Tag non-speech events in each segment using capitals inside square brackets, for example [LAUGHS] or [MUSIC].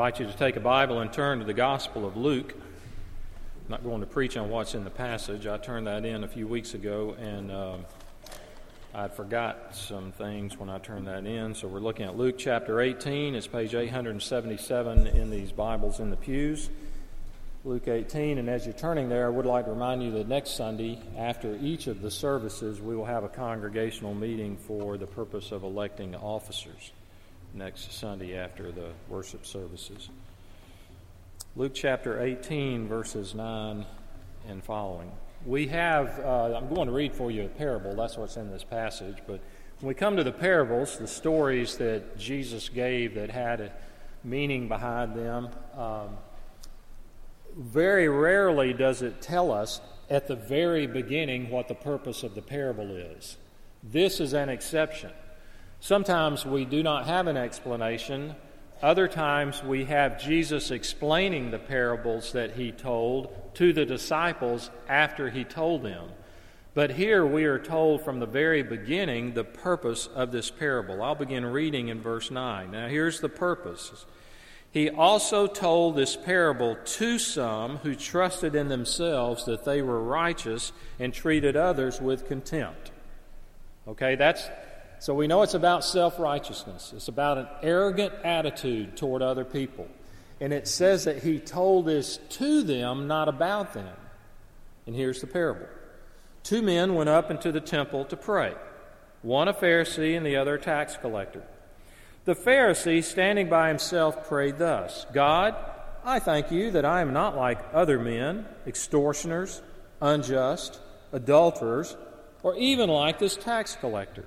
invite you to take a Bible and turn to the Gospel of Luke. I'm not going to preach on what's in the passage. I turned that in a few weeks ago, and uh, I forgot some things when I turned that in. So we're looking at Luke chapter 18. It's page 877 in these Bibles in the pews. Luke 18. And as you're turning there, I would like to remind you that next Sunday, after each of the services, we will have a congregational meeting for the purpose of electing officers next Sunday after the worship services. Luke chapter 18, verses 9 and following. We have, uh, I'm going to read for you a parable, that's what's in this passage, but when we come to the parables, the stories that Jesus gave that had a meaning behind them, um, very rarely does it tell us at the very beginning what the purpose of the parable is. This is an exception. Sometimes we do not have an explanation. Other times we have Jesus explaining the parables that he told to the disciples after he told them. But here we are told from the very beginning the purpose of this parable. I'll begin reading in verse 9. Now, here's the purpose. He also told this parable to some who trusted in themselves that they were righteous and treated others with contempt. Okay, that's so we know it's about self righteousness, it's about an arrogant attitude toward other people. And it says that he told this to them, not about them. And here's the parable Two men went up into the temple to pray, one a Pharisee and the other a tax collector. The Pharisee, standing by himself, prayed thus God, I thank you that I am not like other men, extortioners, unjust, adulterers, or even like this tax collector.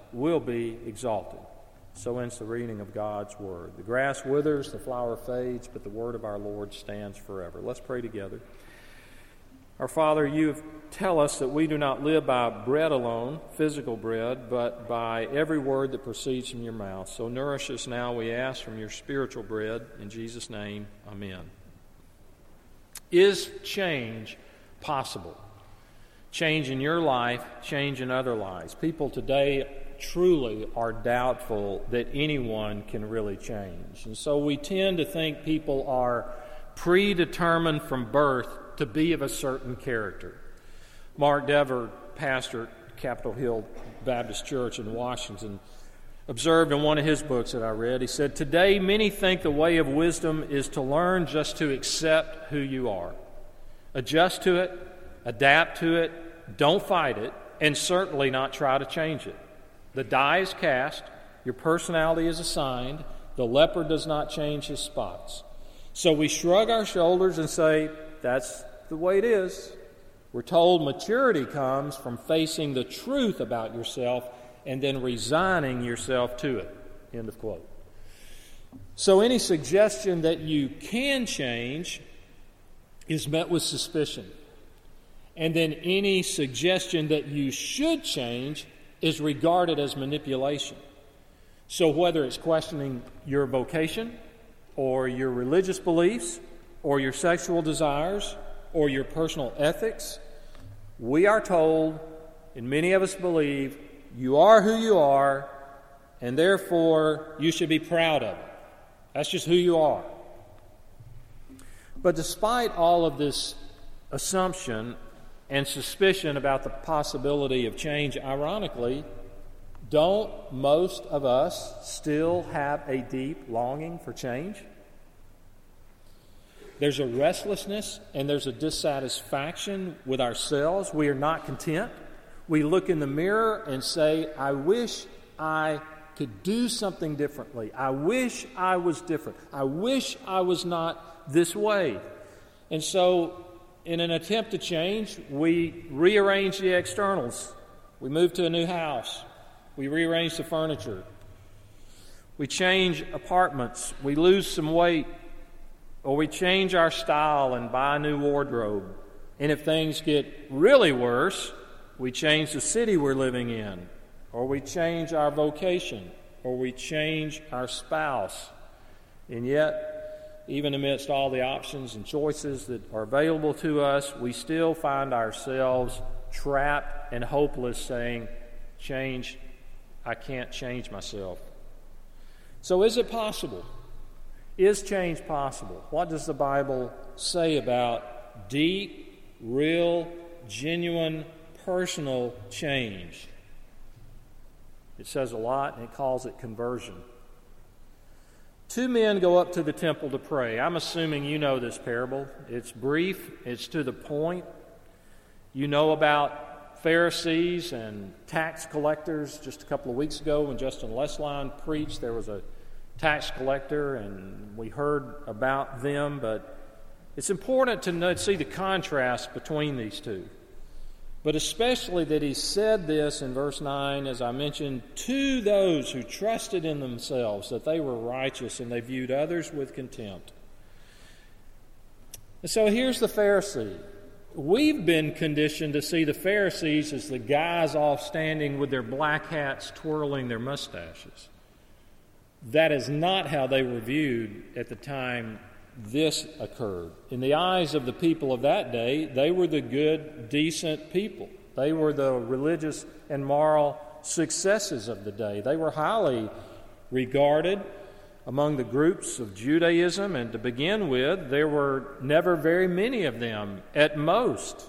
will be exalted. So ends the reading of God's word. The grass withers, the flower fades, but the word of our Lord stands forever. Let's pray together. Our Father, you tell us that we do not live by bread alone, physical bread, but by every word that proceeds from your mouth. So nourish us now, we ask, from your spiritual bread. In Jesus' name, amen. Is change possible? Change in your life, change in other lives. People today truly are doubtful that anyone can really change. And so we tend to think people are predetermined from birth to be of a certain character. Mark Dever, pastor at Capitol Hill Baptist Church in Washington, observed in one of his books that I read, he said, Today many think the way of wisdom is to learn just to accept who you are, adjust to it, adapt to it, don't fight it, and certainly not try to change it. The die is cast, your personality is assigned, the leopard does not change his spots. So we shrug our shoulders and say, That's the way it is. We're told maturity comes from facing the truth about yourself and then resigning yourself to it. End of quote. So any suggestion that you can change is met with suspicion. And then any suggestion that you should change is regarded as manipulation. So, whether it's questioning your vocation, or your religious beliefs, or your sexual desires, or your personal ethics, we are told, and many of us believe, you are who you are, and therefore you should be proud of it. That's just who you are. But despite all of this assumption and suspicion about the possibility of change, ironically, don't most of us still have a deep longing for change? There's a restlessness and there's a dissatisfaction with ourselves. We are not content. We look in the mirror and say, I wish I could do something differently. I wish I was different. I wish I was not this way. And so in an attempt to change, we rearrange the externals. We move to a new house. We rearrange the furniture. We change apartments, we lose some weight, or we change our style and buy a new wardrobe. And if things get really worse, we change the city we're living in, or we change our vocation, or we change our spouse. And yet, even amidst all the options and choices that are available to us, we still find ourselves trapped and hopeless, saying, Change, I can't change myself. So, is it possible? Is change possible? What does the Bible say about deep, real, genuine, personal change? It says a lot and it calls it conversion. Two men go up to the temple to pray. I'm assuming you know this parable. It's brief, it's to the point. You know about Pharisees and tax collectors. Just a couple of weeks ago, when Justin Lesline preached, there was a tax collector, and we heard about them. But it's important to know, see the contrast between these two. But especially that he said this in verse 9, as I mentioned, to those who trusted in themselves that they were righteous and they viewed others with contempt. And so here's the Pharisee. We've been conditioned to see the Pharisees as the guys off standing with their black hats twirling their mustaches. That is not how they were viewed at the time this occurred. In the eyes of the people of that day, they were the good, decent people. They were the religious and moral successes of the day. They were highly regarded among the groups of Judaism, and to begin with, there were never very many of them at most.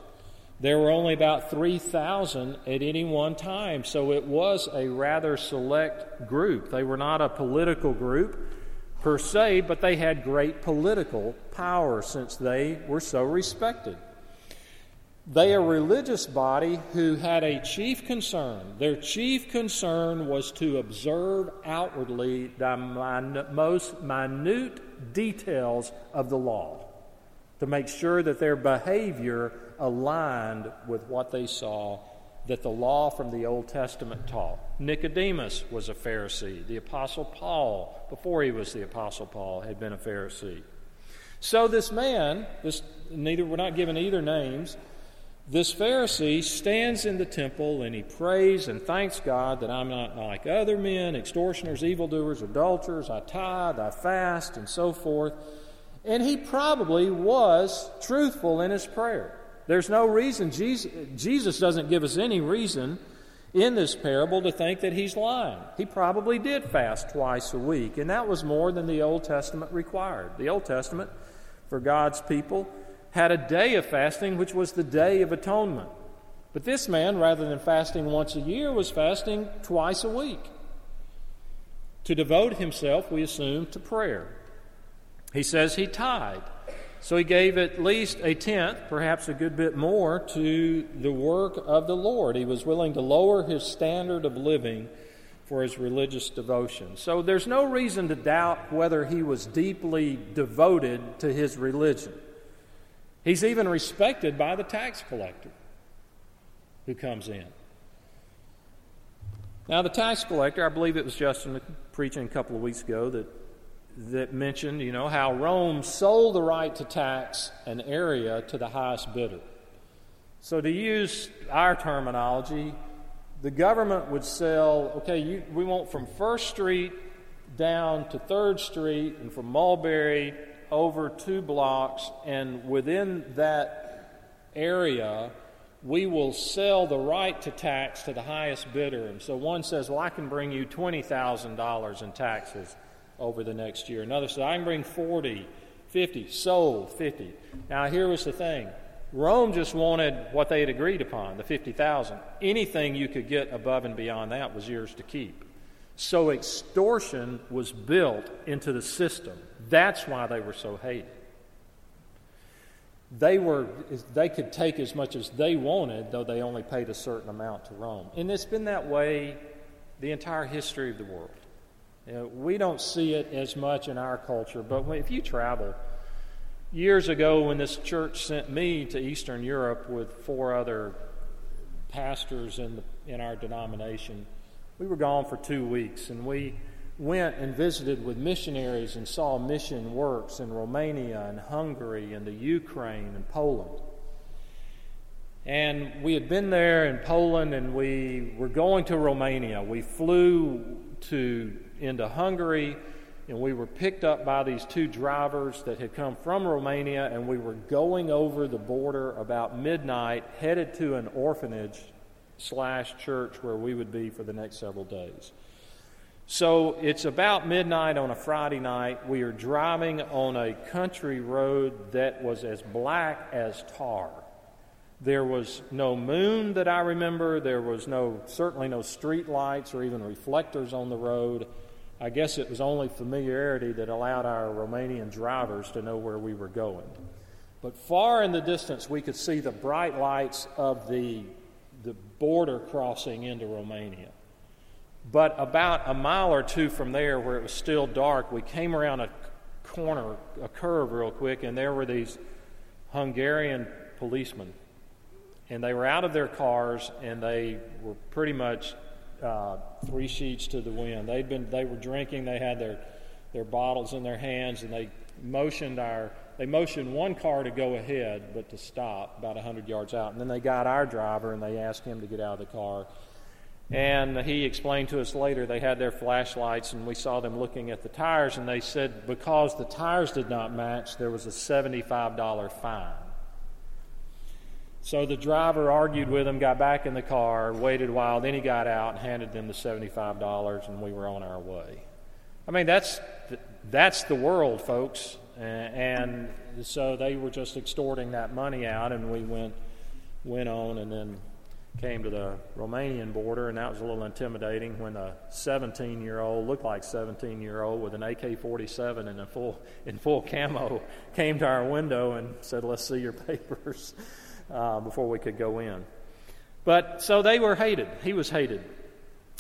There were only about 3,000 at any one time, so it was a rather select group. They were not a political group per se, but they had great political power since they were so respected. They a religious body who had a chief concern. Their chief concern was to observe outwardly the most minute details of the law, to make sure that their behavior aligned with what they saw that the law from the Old Testament taught. Nicodemus was a Pharisee. The Apostle Paul, before he was the Apostle Paul, had been a Pharisee. So this man, this neither we're not given either names, this Pharisee stands in the temple and he prays and thanks God that I'm not like other men, extortioners, evildoers, adulterers. I tithe, I fast, and so forth. And he probably was truthful in his prayer. There's no reason, Jesus, Jesus doesn't give us any reason in this parable to think that he's lying. He probably did fast twice a week, and that was more than the Old Testament required. The Old Testament, for God's people, had a day of fasting, which was the Day of Atonement. But this man, rather than fasting once a year, was fasting twice a week. To devote himself, we assume, to prayer. He says he tithed. So he gave at least a tenth, perhaps a good bit more, to the work of the Lord. He was willing to lower his standard of living for his religious devotion. So there's no reason to doubt whether he was deeply devoted to his religion. He's even respected by the tax collector who comes in. Now, the tax collector, I believe it was Justin preaching a couple of weeks ago that that mentioned, you know, how Rome sold the right to tax an area to the highest bidder. So, to use our terminology, the government would sell, okay, you, we want from First Street down to Third Street and from Mulberry over two blocks, and within that area, we will sell the right to tax to the highest bidder. And so one says, Well, I can bring you $20,000 in taxes over the next year. Another said, I can bring 40, 50, sold 50. Now, here was the thing Rome just wanted what they had agreed upon, the 50,000. Anything you could get above and beyond that was yours to keep. So extortion was built into the system. That's why they were so hated. They, were, they could take as much as they wanted, though they only paid a certain amount to Rome. And it's been that way the entire history of the world. You know, we don't see it as much in our culture, but if you travel, years ago when this church sent me to Eastern Europe with four other pastors in, the, in our denomination, we were gone for two weeks, and we went and visited with missionaries and saw mission works in Romania and Hungary and the Ukraine and Poland. And we had been there in Poland and we were going to Romania. We flew to into Hungary and we were picked up by these two drivers that had come from Romania and we were going over the border about midnight headed to an orphanage slash church where we would be for the next several days. So it's about midnight on a Friday night. We are driving on a country road that was as black as tar. There was no moon that I remember. There was no, certainly no street lights or even reflectors on the road. I guess it was only familiarity that allowed our Romanian drivers to know where we were going. But far in the distance, we could see the bright lights of the, the border crossing into Romania. But about a mile or two from there, where it was still dark, we came around a corner, a curve real quick, and there were these Hungarian policemen. And they were out of their cars, and they were pretty much uh, three sheets to the wind. They'd been, they were drinking, they had their, their bottles in their hands, and they motioned our they motioned one car to go ahead but to stop about 100 yards out and then they got our driver and they asked him to get out of the car and he explained to us later they had their flashlights, and we saw them looking at the tires, and they said because the tires did not match, there was a $75 fine. So the driver argued with him, got back in the car, waited a while, then he got out and handed them the $75, and we were on our way. I mean, that's, the, that's the world, folks. And so they were just extorting that money out, and we went, went on, and then came to the Romanian border, and that was a little intimidating when a 17 year old, looked like 17 year old, with an AK 47 in, full, in full camo [LAUGHS] came to our window and said, Let's see your papers uh, before we could go in. But so they were hated. He was hated.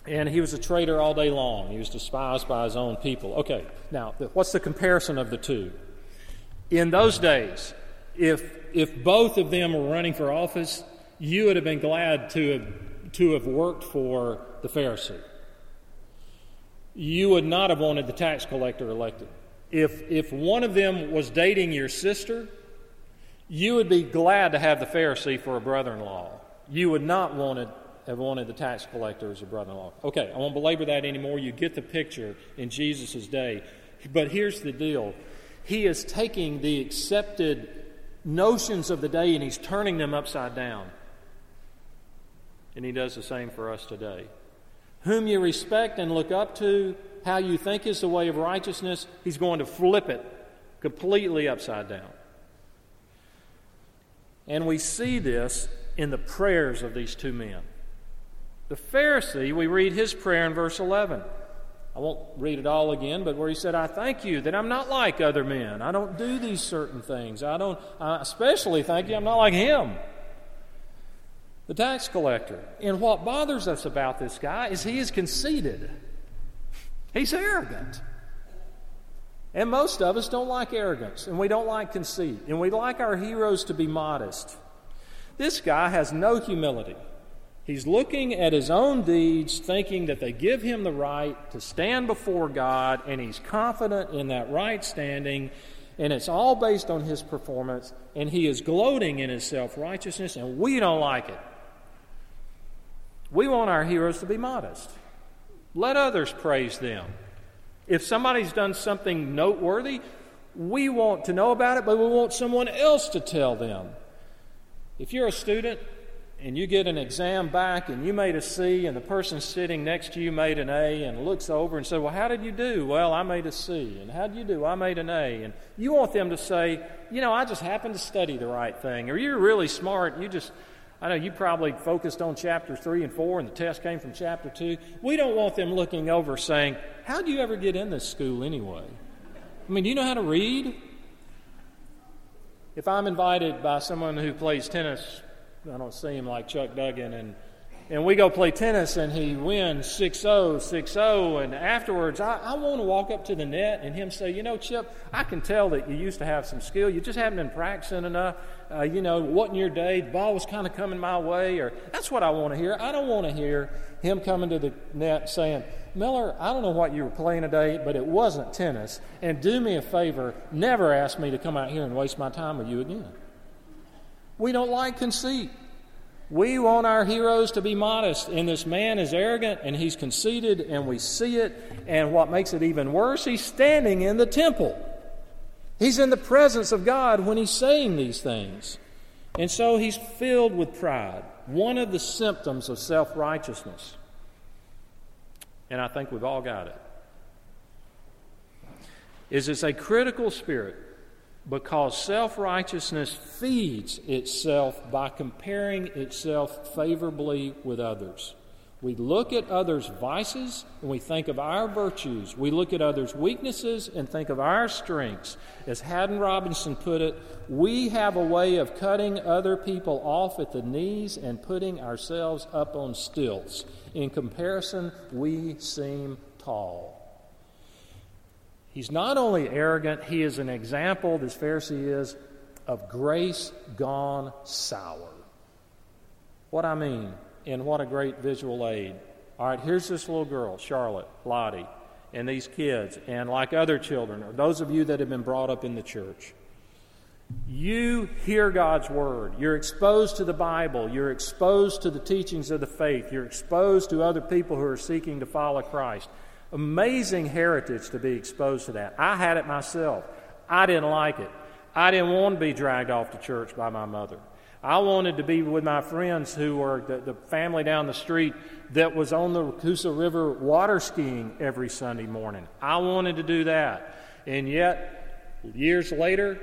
And he was a traitor all day long. He was despised by his own people. Okay, now, what's the comparison of the two? In those days, if, if both of them were running for office, you would have been glad to have, to have worked for the Pharisee. You would not have wanted the tax collector elected. If, if one of them was dating your sister, you would be glad to have the Pharisee for a brother in law. You would not wanted, have wanted the tax collector as a brother in law. Okay, I won't belabor that anymore. You get the picture in Jesus' day. But here's the deal He is taking the accepted notions of the day and he's turning them upside down. And he does the same for us today. Whom you respect and look up to, how you think is the way of righteousness, he's going to flip it completely upside down. And we see this in the prayers of these two men. The Pharisee, we read his prayer in verse 11. I won't read it all again, but where he said, I thank you that I'm not like other men. I don't do these certain things. I don't, I especially thank you, I'm not like him the tax collector. And what bothers us about this guy is he is conceited, he's arrogant. And most of us don't like arrogance, and we don't like conceit, and we like our heroes to be modest. This guy has no humility. He's looking at his own deeds, thinking that they give him the right to stand before God, and he's confident in that right standing, and it's all based on his performance, and he is gloating in his self righteousness, and we don't like it. We want our heroes to be modest. Let others praise them. If somebody's done something noteworthy, we want to know about it, but we want someone else to tell them. If you're a student and you get an exam back and you made a C and the person sitting next to you made an A and looks over and says, Well, how did you do? Well, I made a C. And how did you do? I made an A. And you want them to say, You know, I just happened to study the right thing. Or you're really smart. You just I know you probably focused on chapter 3 and 4, and the test came from chapter 2. We don't want them looking over saying, How do you ever get in this school anyway? I mean, do you know how to read? If I'm invited by someone who plays tennis, I don't see him like Chuck Duggan, and and we go play tennis and he wins 6-0 6-0 and afterwards I, I want to walk up to the net and him say you know chip i can tell that you used to have some skill you just haven't been practicing enough uh, you know wasn't your day the ball was kind of coming my way or that's what i want to hear i don't want to hear him coming to the net saying Miller, I don't know what you were playing today, but it wasn't tennis. And do me a favor, never ask me to come out here and waste my time with you again. We don't like conceit. We want our heroes to be modest, and this man is arrogant and he's conceited, and we see it. And what makes it even worse, he's standing in the temple. He's in the presence of God when he's saying these things. And so he's filled with pride, one of the symptoms of self righteousness. And I think we've all got it. Is it's a critical spirit because self righteousness feeds itself by comparing itself favorably with others. We look at others' vices and we think of our virtues. We look at others' weaknesses and think of our strengths. As Haddon Robinson put it, we have a way of cutting other people off at the knees and putting ourselves up on stilts. In comparison, we seem tall. He's not only arrogant, he is an example, this Pharisee is, of grace gone sour. What I mean, and what a great visual aid. All right, here's this little girl, Charlotte, Lottie, and these kids, and like other children, or those of you that have been brought up in the church. You hear God's Word. You're exposed to the Bible. You're exposed to the teachings of the faith. You're exposed to other people who are seeking to follow Christ. Amazing heritage to be exposed to that. I had it myself. I didn't like it. I didn't want to be dragged off to church by my mother. I wanted to be with my friends who were the, the family down the street that was on the Coosa River water skiing every Sunday morning. I wanted to do that. And yet, years later,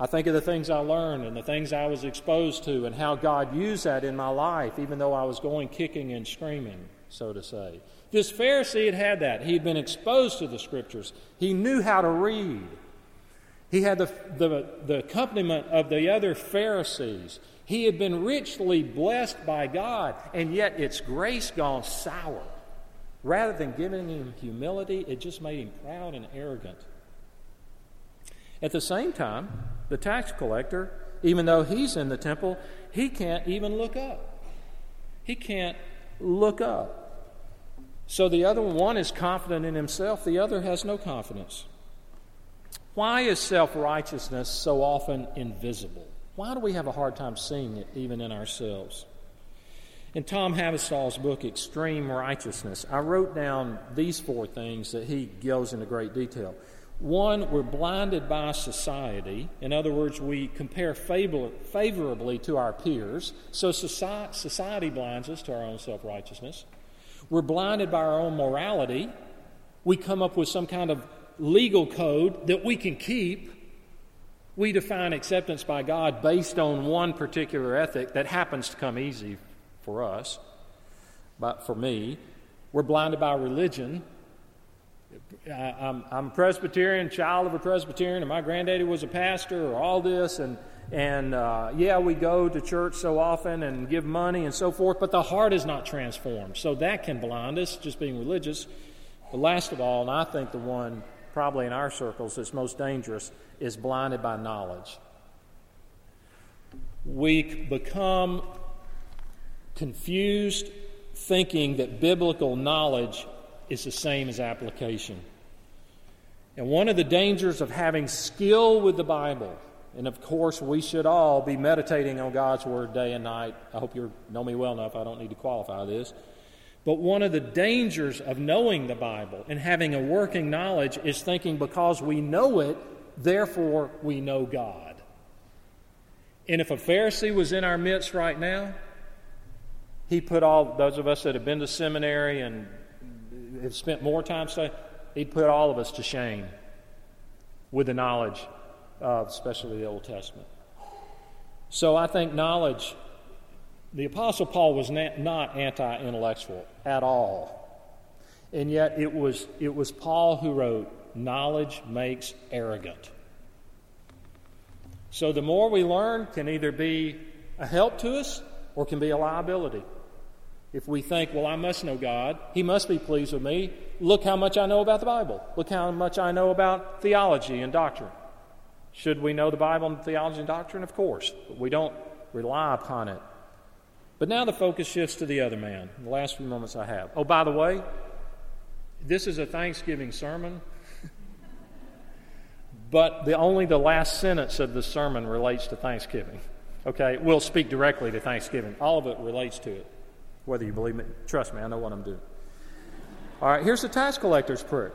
I think of the things I learned and the things I was exposed to and how God used that in my life, even though I was going kicking and screaming, so to say. This Pharisee had had that. He had been exposed to the scriptures, he knew how to read. He had the, the, the accompaniment of the other Pharisees. He had been richly blessed by God, and yet its grace gone sour. Rather than giving him humility, it just made him proud and arrogant. At the same time, the tax collector, even though he's in the temple, he can't even look up. He can't look up. So the other one is confident in himself, the other has no confidence. Why is self righteousness so often invisible? Why do we have a hard time seeing it even in ourselves? In Tom Hovestol's book, Extreme Righteousness, I wrote down these four things that he goes into great detail. One, we're blinded by society. In other words, we compare favorably to our peers. So society blinds us to our own self righteousness. We're blinded by our own morality. We come up with some kind of legal code that we can keep. We define acceptance by God based on one particular ethic that happens to come easy for us. But for me, we're blinded by religion. I, I'm, I'm a Presbyterian, child of a Presbyterian, and my granddaddy was a pastor, or all this, and and uh, yeah, we go to church so often and give money and so forth, but the heart is not transformed. So that can blind us, just being religious. But last of all, and I think the one probably in our circles that's most dangerous, is blinded by knowledge. We become confused thinking that biblical knowledge is the same as application. And one of the dangers of having skill with the Bible and of course, we should all be meditating on God's Word day and night. I hope you know me well enough, I don't need to qualify this. But one of the dangers of knowing the Bible and having a working knowledge is thinking because we know it, therefore we know God. And if a Pharisee was in our midst right now, he put all those of us that have been to seminary and have spent more time studying, he'd put all of us to shame with the knowledge especially the Old Testament. So I think knowledge, the Apostle Paul was not anti intellectual at all. And yet it was, it was Paul who wrote, Knowledge makes arrogant. So the more we learn can either be a help to us or can be a liability. If we think, well, I must know God, He must be pleased with me, look how much I know about the Bible. Look how much I know about theology and doctrine. Should we know the Bible and theology and doctrine? Of course, but we don't rely upon it. But now the focus shifts to the other man, the last few moments I have. Oh, by the way, This is a Thanksgiving sermon, [LAUGHS] but the, only the last sentence of the sermon relates to Thanksgiving. Okay, we'll speak directly to Thanksgiving. All of it relates to it. Whether you believe me, trust me, I know what I'm doing. All right, here's the tax collector's prayer.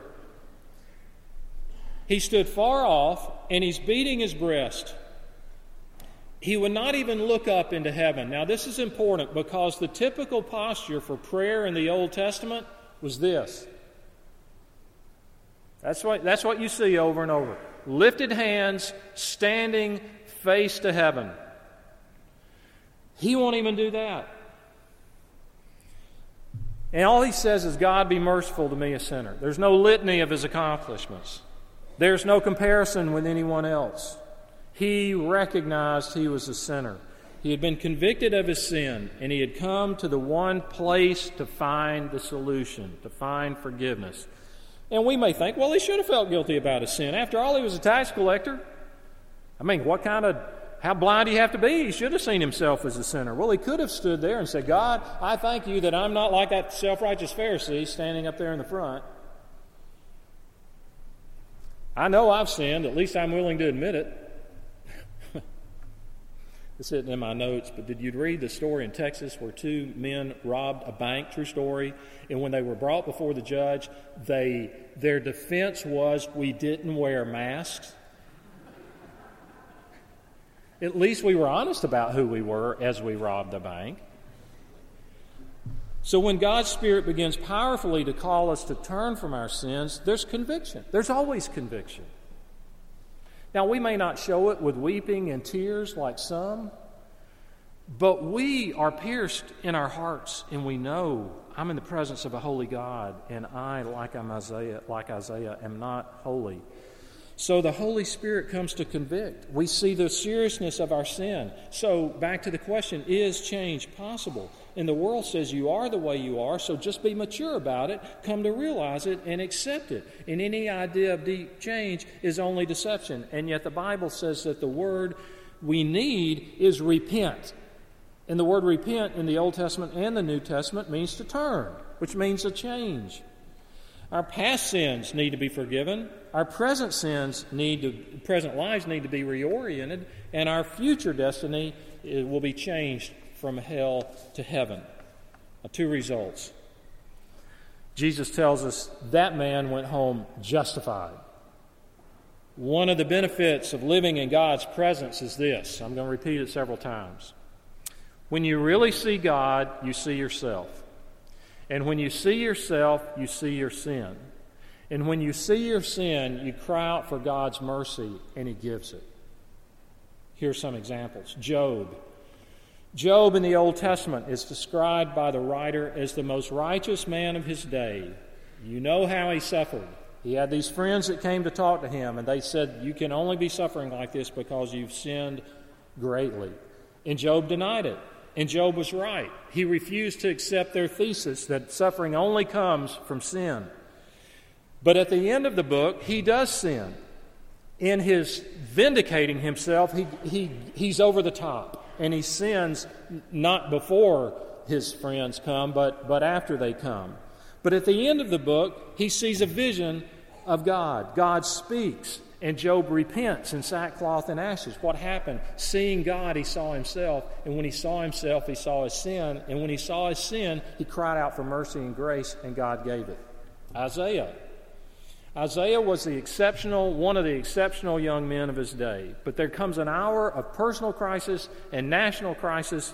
He stood far off and he's beating his breast. He would not even look up into heaven. Now, this is important because the typical posture for prayer in the Old Testament was this. That's what, that's what you see over and over. Lifted hands, standing face to heaven. He won't even do that. And all he says is, God be merciful to me, a sinner. There's no litany of his accomplishments, there's no comparison with anyone else. He recognized he was a sinner. He had been convicted of his sin, and he had come to the one place to find the solution, to find forgiveness. And we may think, well, he should have felt guilty about his sin. After all, he was a tax collector. I mean, what kind of, how blind do you have to be? He should have seen himself as a sinner. Well, he could have stood there and said, God, I thank you that I'm not like that self righteous Pharisee standing up there in the front. I know I've sinned, at least I'm willing to admit it. [LAUGHS] This isn't in my notes, but did you read the story in Texas where two men robbed a bank? True story. And when they were brought before the judge, they their defense was we didn't wear masks. At least we were honest about who we were as we robbed the bank. So when God's Spirit begins powerfully to call us to turn from our sins, there's conviction. There's always conviction. Now, we may not show it with weeping and tears like some, but we are pierced in our hearts and we know I'm in the presence of a holy God and I, like I'm Isaiah, like Isaiah, am not holy. So the Holy Spirit comes to convict. We see the seriousness of our sin. So back to the question is change possible? And the world says you are the way you are, so just be mature about it, come to realize it, and accept it. And any idea of deep change is only deception. And yet the Bible says that the word we need is repent. And the word repent in the Old Testament and the New Testament means to turn, which means a change. Our past sins need to be forgiven. Our present sins need to, present lives need to be reoriented, and our future destiny will be changed from hell to heaven. Now, two results. Jesus tells us that man went home justified. One of the benefits of living in God's presence is this. I'm going to repeat it several times. When you really see God, you see yourself. And when you see yourself, you see your sin. And when you see your sin, you cry out for God's mercy, and He gives it. Here are some examples Job. Job in the Old Testament is described by the writer as the most righteous man of his day. You know how he suffered. He had these friends that came to talk to him, and they said, You can only be suffering like this because you've sinned greatly. And Job denied it. And Job was right. He refused to accept their thesis that suffering only comes from sin. But at the end of the book, he does sin. In his vindicating himself, he, he, he's over the top. And he sins not before his friends come, but, but after they come. But at the end of the book, he sees a vision of God. God speaks. And Job repents in sackcloth and ashes. What happened? Seeing God, he saw himself. And when he saw himself, he saw his sin. And when he saw his sin, he cried out for mercy and grace, and God gave it. Isaiah. Isaiah was the exceptional, one of the exceptional young men of his day. But there comes an hour of personal crisis and national crisis,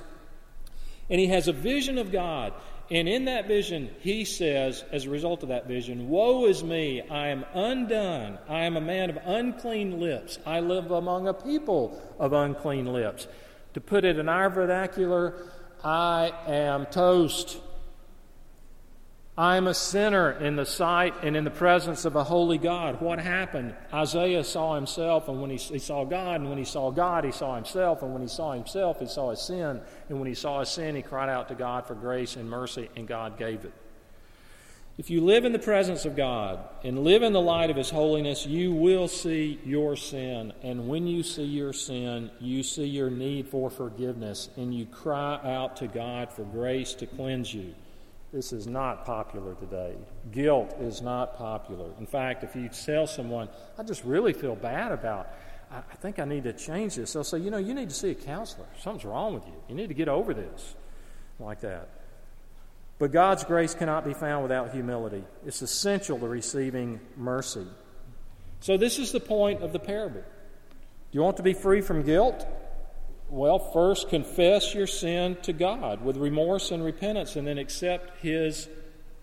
and he has a vision of God. And in that vision, he says, as a result of that vision, Woe is me, I am undone. I am a man of unclean lips. I live among a people of unclean lips. To put it in our vernacular, I am toast. I am a sinner in the sight and in the presence of a holy God. What happened? Isaiah saw himself, and when he, he, saw God, and when he saw God, he saw himself, and when he saw himself, he saw his sin, and when he saw his sin, he cried out to God for grace and mercy, and God gave it. If you live in the presence of God and live in the light of His holiness, you will see your sin. And when you see your sin, you see your need for forgiveness, and you cry out to God for grace to cleanse you. This is not popular today. Guilt is not popular. In fact, if you tell someone, I just really feel bad about, I, I think I need to change this, they'll say, you know, you need to see a counselor. Something's wrong with you. You need to get over this. Like that. But God's grace cannot be found without humility. It's essential to receiving mercy. So, this is the point of the parable. Do you want to be free from guilt? Well, first confess your sin to God with remorse and repentance, and then accept His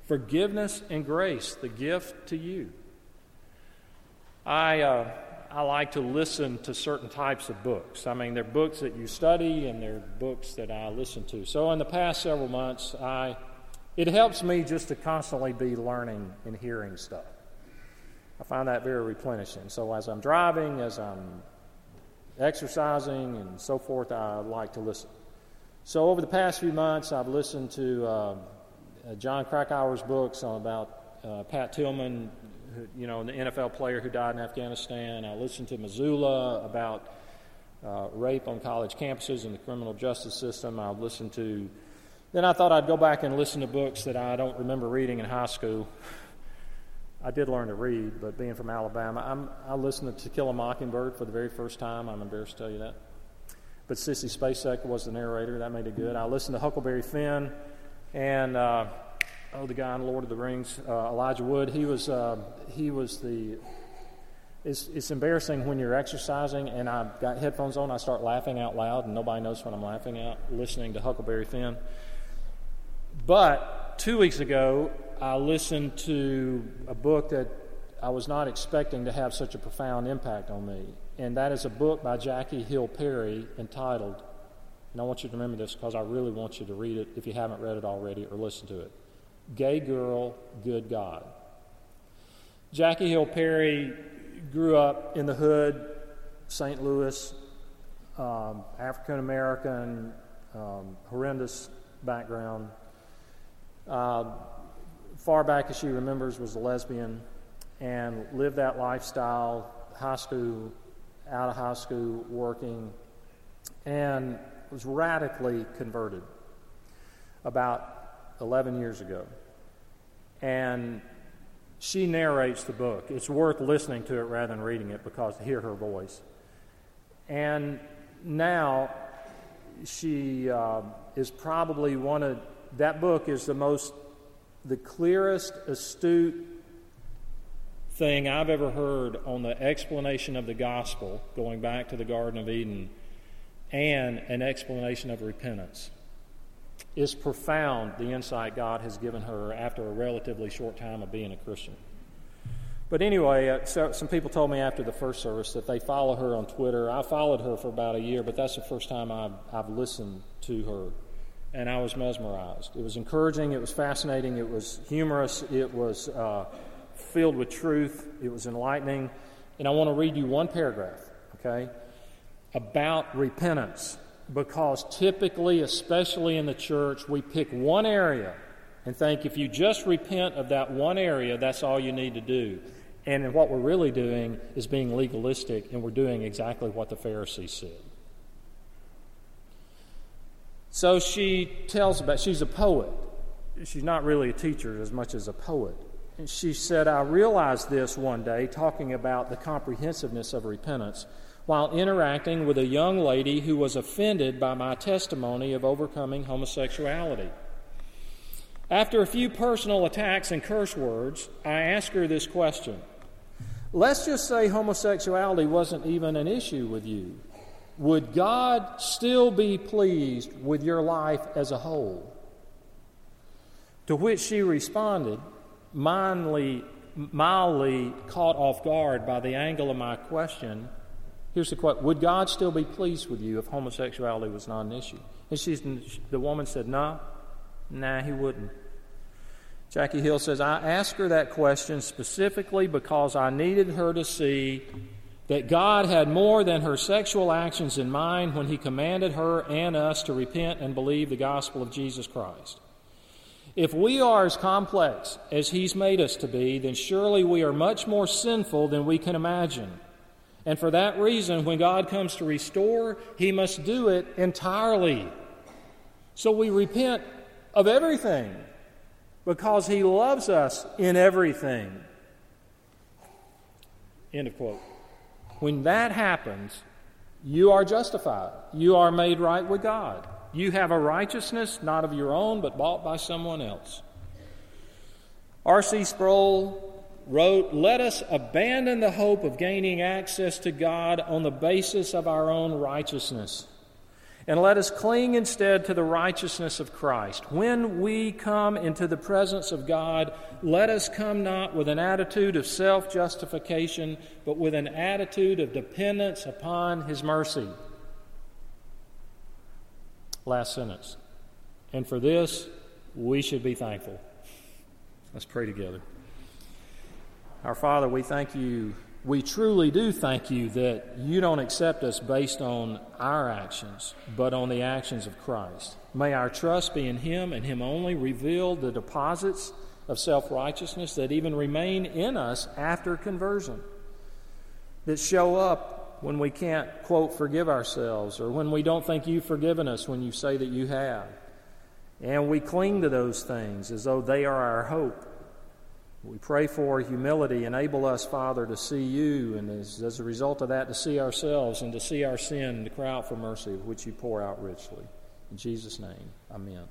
forgiveness and grace, the gift to you. I, uh, I like to listen to certain types of books. I mean, they're books that you study, and they're books that I listen to. So, in the past several months, I, it helps me just to constantly be learning and hearing stuff. I find that very replenishing. So, as I'm driving, as I'm exercising and so forth, I like to listen. So, over the past few months, I've listened to uh, uh Jon Krakauer's books about uh, Pat Tillman, who, you know, the NFL player who died in Afghanistan. I listened to Missoula about uh, rape on college campuses and the criminal justice system. I've listened to. Then I thought I'd go back and listen to books that I don't remember reading in high school. [LAUGHS] I did learn to read, but being from Alabama, I'm, I listened to To Kill a Mockingbird for the very first time. I'm embarrassed to tell you that. But Sissy Spacek was the narrator. That made it good. I listened to Huckleberry Finn and, uh, oh, the guy in Lord of the Rings, uh, Elijah Wood. He was, uh, he was the. It's, it's embarrassing when you're exercising and I've got headphones on, I start laughing out loud, and nobody knows what I'm laughing at, listening to Huckleberry Finn. But two weeks ago, I listened to a book that I was not expecting to have such a profound impact on me, and that is a book by Jackie Hill Perry entitled, and I want you to remember this because I really want you to read it if you haven't read it already or listen to it Gay Girl, Good God. Jackie Hill Perry grew up in the hood, St. Louis, um, African American, um, horrendous background. Uh, far back as she remembers, was a lesbian and lived that lifestyle, high school, out of high school, working, and was radically converted about 11 years ago. And she narrates the book. It's worth listening to it rather than reading it because to hear her voice. And now she uh, is probably one of, that book is the most the clearest, astute thing I've ever heard on the explanation of the gospel, going back to the Garden of Eden, and an explanation of repentance. Is profound the insight God has given her after a relatively short time of being a Christian. But anyway, uh, so, some people told me after the first service that they follow her on Twitter. I followed her for about a year, but that's the first time I've, I've listened to her and I was mesmerized. It was encouraging, it was fascinating, it was humorous, it was uh, filled with truth, it was enlightening. And I want to read you one paragraph, okay, about repentance. Because typically, especially in the church, we pick one area and think if you just repent of that one area, that's all you need to do. And what we're really doing is being legalistic, and we're doing exactly what the Pharisees said. So she tells about, she's a poet. She's not really a teacher as much as a poet. And she said, I realized this one day, talking about the comprehensiveness of repentance, while interacting with a young lady who was offended by my testimony of overcoming homosexuality. After a few personal attacks and curse words, I asked her this question Let's just say homosexuality wasn't even an issue with you. Would God still be pleased with your life as a whole? To which she responded, mildly, mildly caught off guard by the angle of my question. Here's the question Would God still be pleased with you if homosexuality was not an issue? And she's, the woman said, No, nah, he wouldn't. Jackie Hill says, I asked her that question specifically because I needed her to see that God had more than her sexual actions in mind when He commanded her and us to repent and believe the gospel of Jesus Christ. If we are as complex as He's made us to be, then surely we are much more sinful than we can imagine. And for that reason, when God comes to restore, He must do it entirely. So we repent of everything because he loves us in everything. End of quote. When that happens, you are justified. You are made right with God. You have a righteousness not of your own, but bought by someone else. R.C. Sproul wrote, Let us abandon the hope of gaining access to God on the basis of our own righteousness. And let us cling instead to the righteousness of Christ. When we come into the presence of God, let us come not with an attitude of self justification, but with an attitude of dependence upon His mercy. Last sentence. And for this, we should be thankful. Let's pray together. Our Father, we thank you. We truly do thank you that you don't accept us based on our actions, but on the actions of Christ. May our trust be in Him and Him only reveal the deposits of self righteousness that even remain in us after conversion, that show up when we can't, quote, forgive ourselves, or when we don't think you've forgiven us when you say that you have. And we cling to those things as though they are our hope. We pray for humility. Enable us, Father, to see you, and as, as, a result of that, to see ourselves and to see our sin and to cry out for mercy, which you pour out richly. In Jesus' name, amen.